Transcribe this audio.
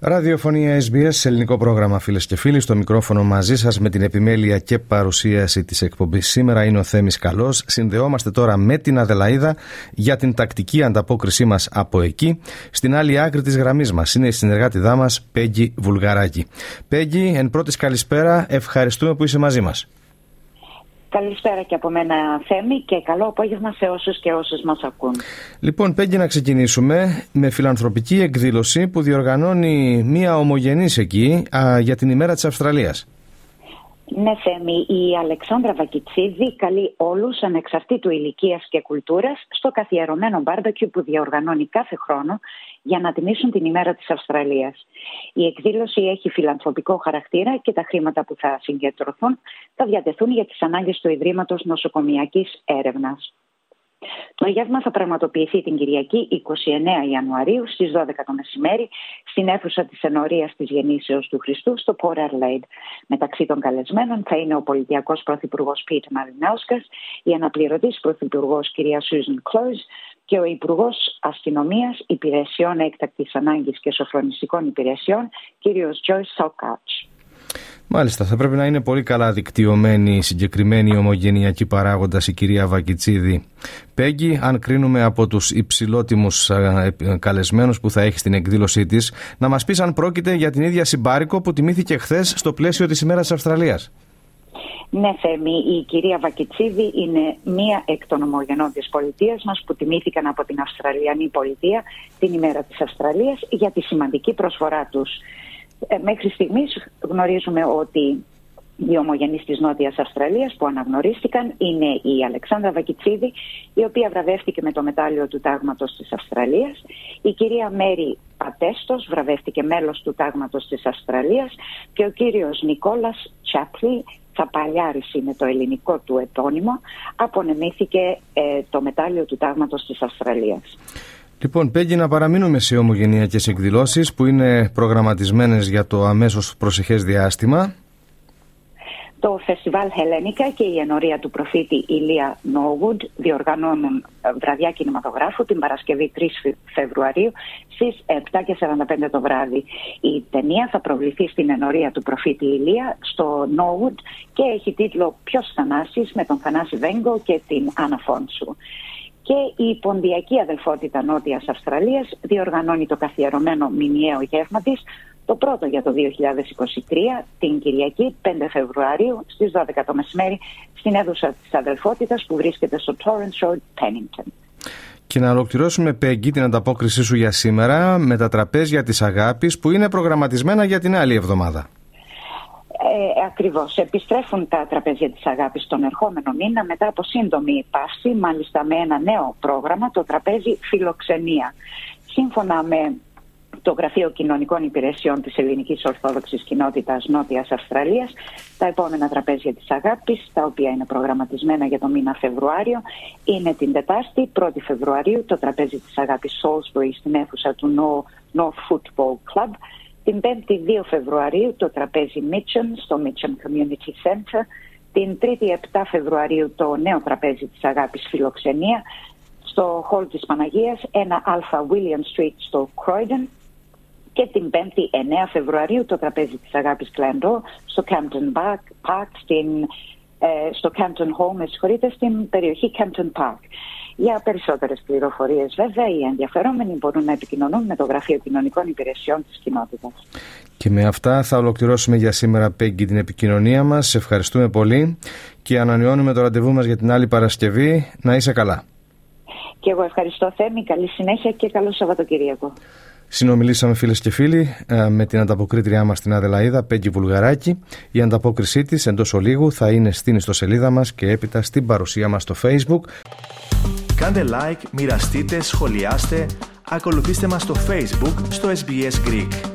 Ραδιοφωνία SBS, ελληνικό πρόγραμμα φίλες και φίλοι. Στο μικρόφωνο μαζί σας με την επιμέλεια και παρουσίαση της εκπομπής. Σήμερα είναι ο Θέμης Καλός. Συνδεόμαστε τώρα με την Αδελαίδα για την τακτική ανταπόκρισή μας από εκεί. Στην άλλη άκρη της γραμμής μας είναι η συνεργάτη μας, Πέγγι Βουλγαράκη. Πέγγι, εν πρώτης καλησπέρα, ευχαριστούμε που είσαι μαζί μας. Καλησπέρα και από μένα Θέμη και καλό απόγευμα σε όσους και όσες μας ακούν. Λοιπόν, Πέγγι να ξεκινήσουμε με φιλανθρωπική εκδήλωση που διοργανώνει μία ομογενής εκεί για την ημέρα της Αυστραλίας. Ναι, Θέμη, η Αλεξάνδρα Βακιτσίδη καλεί όλους, ανεξαρτήτου ηλικίας και κουλτούρας, στο καθιερωμένο μπάρμπεκιου που διοργανώνει κάθε χρόνο για να τιμήσουν την ημέρα της Αυστραλίας. Η εκδήλωση έχει φιλανθρωπικό χαρακτήρα και τα χρήματα που θα συγκεντρωθούν θα διατεθούν για τις ανάγκες του Ιδρύματος Νοσοκομιακής Έρευνας. Το αγεύμα θα πραγματοποιηθεί την Κυριακή 29 Ιανουαρίου στις 12 το μεσημέρι στην αίθουσα της ενορίας της Γεννήσεως του Χριστού στο Port Adelaide. Μεταξύ των καλεσμένων θα είναι ο πολιτιακός πρωθυπουργός Πίτ Μαρινάουσκας, η αναπληρωτής πρωθυπουργός κυρία Σούζεν Κλόιζ και ο Υπουργός Αστυνομίας Υπηρεσιών Έκτακτης Ανάγκης και Σοφρονιστικών Υπηρεσιών, κύριος Τζόις Σοκάτς. Μάλιστα, θα πρέπει να είναι πολύ καλά δικτυωμένη η συγκεκριμένη ομογενειακή παράγοντας η κυρία Βακιτσίδη. Πέγγι, αν κρίνουμε από τους υψηλότιμους καλεσμένους που θα έχει στην εκδήλωσή της, να μας πεις αν πρόκειται για την ίδια συμπάρικο που τιμήθηκε χθες στο πλαίσιο της ημέρας τη Αυστραλίας. Ναι, Θέμη, η κυρία Βακιτσίδη είναι μία εκ των ομογενών της πολιτείας μας που τιμήθηκαν από την Αυστραλιανή πολιτεία την ημέρα της Αυστραλίας για τη σημαντική προσφορά τους ε, μέχρι στιγμής γνωρίζουμε ότι οι ομογενείς της Νότιας Αυστραλίας που αναγνωρίστηκαν είναι η Αλεξάνδρα Βακιτσίδη η οποία βραβεύτηκε με το μετάλλιο του τάγματος της Αυστραλίας η κυρία Μέρη Πατέστος βραβεύτηκε μέλος του τάγματος της Αυστραλίας και ο κύριος Νικόλας Τσάπλη θα παλιάρisi με το ελληνικό του επώνυμο απονεμήθηκε ε, το μετάλλιο του τάγματος της Αυστραλίας. Λοιπόν, Πέγγι, να παραμείνουμε σε ομογενειακές εκδηλώσεις που είναι προγραμματισμένες για το αμέσως προσεχές διάστημα. Το Φεστιβάλ Χελένικα και η ενορία του προφήτη Ηλία Νόγουντ διοργανώνουν ε, βραδιά κινηματογράφου την Παρασκευή 3 Φεβρουαρίου στις 7.45 το βράδυ. Η ταινία θα προβληθεί στην ενορία του προφήτη Ηλία στο Νόγουντ και έχει τίτλο «Ποιος Θανάσης» με τον Θανάση Βέγκο και την Άννα Φόνσου και η Ποντιακή Αδελφότητα Νότιας Αυστραλίας διοργανώνει το καθιερωμένο μηνιαίο γεύμα της το πρώτο για το 2023 την Κυριακή 5 Φεβρουαρίου στις 12 το μεσημέρι στην έδουσα της αδελφότητας που βρίσκεται στο Torrance Road, Pennington. Και να ολοκληρώσουμε, Πέγγι, την ανταπόκρισή σου για σήμερα με τα τραπέζια της αγάπης που είναι προγραμματισμένα για την άλλη εβδομάδα. Ε, ακριβώς. Επιστρέφουν τα τραπέζια της αγάπης τον ερχόμενο μήνα μετά από σύντομη παύση, μάλιστα με ένα νέο πρόγραμμα, το τραπέζι Φιλοξενία. Σύμφωνα με το Γραφείο Κοινωνικών Υπηρεσιών της Ελληνικής Ορθόδοξης Κοινότητας Νότιας Αυστραλίας, τα επόμενα τραπέζια της αγάπης, τα οποία είναι προγραμματισμένα για το μήνα Φεβρουάριο, είναι την Τετάρτη, 1η Φεβρουαρίου, το τραπέζι της αγάπης Salisbury στην αίθουσα του North Football Club, την 5η 2 Φεβρουαρίου το τραπέζι Mitcham στο Mitcham Community Center. Την 3η 7 Φεβρουαρίου το νέο τραπέζι της Αγάπης Φιλοξενία στο Hall της Παναγίας, ένα α William Street στο Croydon και την 5η 9 Φεβρουαρίου το τραπέζι της Αγάπης Κλέντο στο Campton Park, στην, ε, στο Campton Home, με στην περιοχή Campton Park. Για περισσότερες πληροφορίες, βέβαια, οι ενδιαφερόμενοι μπορούν να επικοινωνούν με το Γραφείο Κοινωνικών Υπηρεσιών της κοινότητας. Και με αυτά θα ολοκληρώσουμε για σήμερα, Πέγγι, την επικοινωνία μας. Σε ευχαριστούμε πολύ και ανανεώνουμε το ραντεβού μας για την άλλη Παρασκευή. Να είσαι καλά. Και εγώ ευχαριστώ, Θέμη. Καλή συνέχεια και καλό Σαββατοκύριακο. Συνομιλήσαμε φίλες και φίλοι ε, με την ανταποκρίτριά μας την Αδελαίδα Πέγγι Βουλγαράκη. Η ανταπόκρισή της εντός ολίγου θα είναι στην ιστοσελίδα μας και έπειτα στην παρουσία μας στο Facebook. Κάντε like, μοιραστείτε, σχολιάστε, ακολουθήστε μας στο Facebook στο SBS Greek.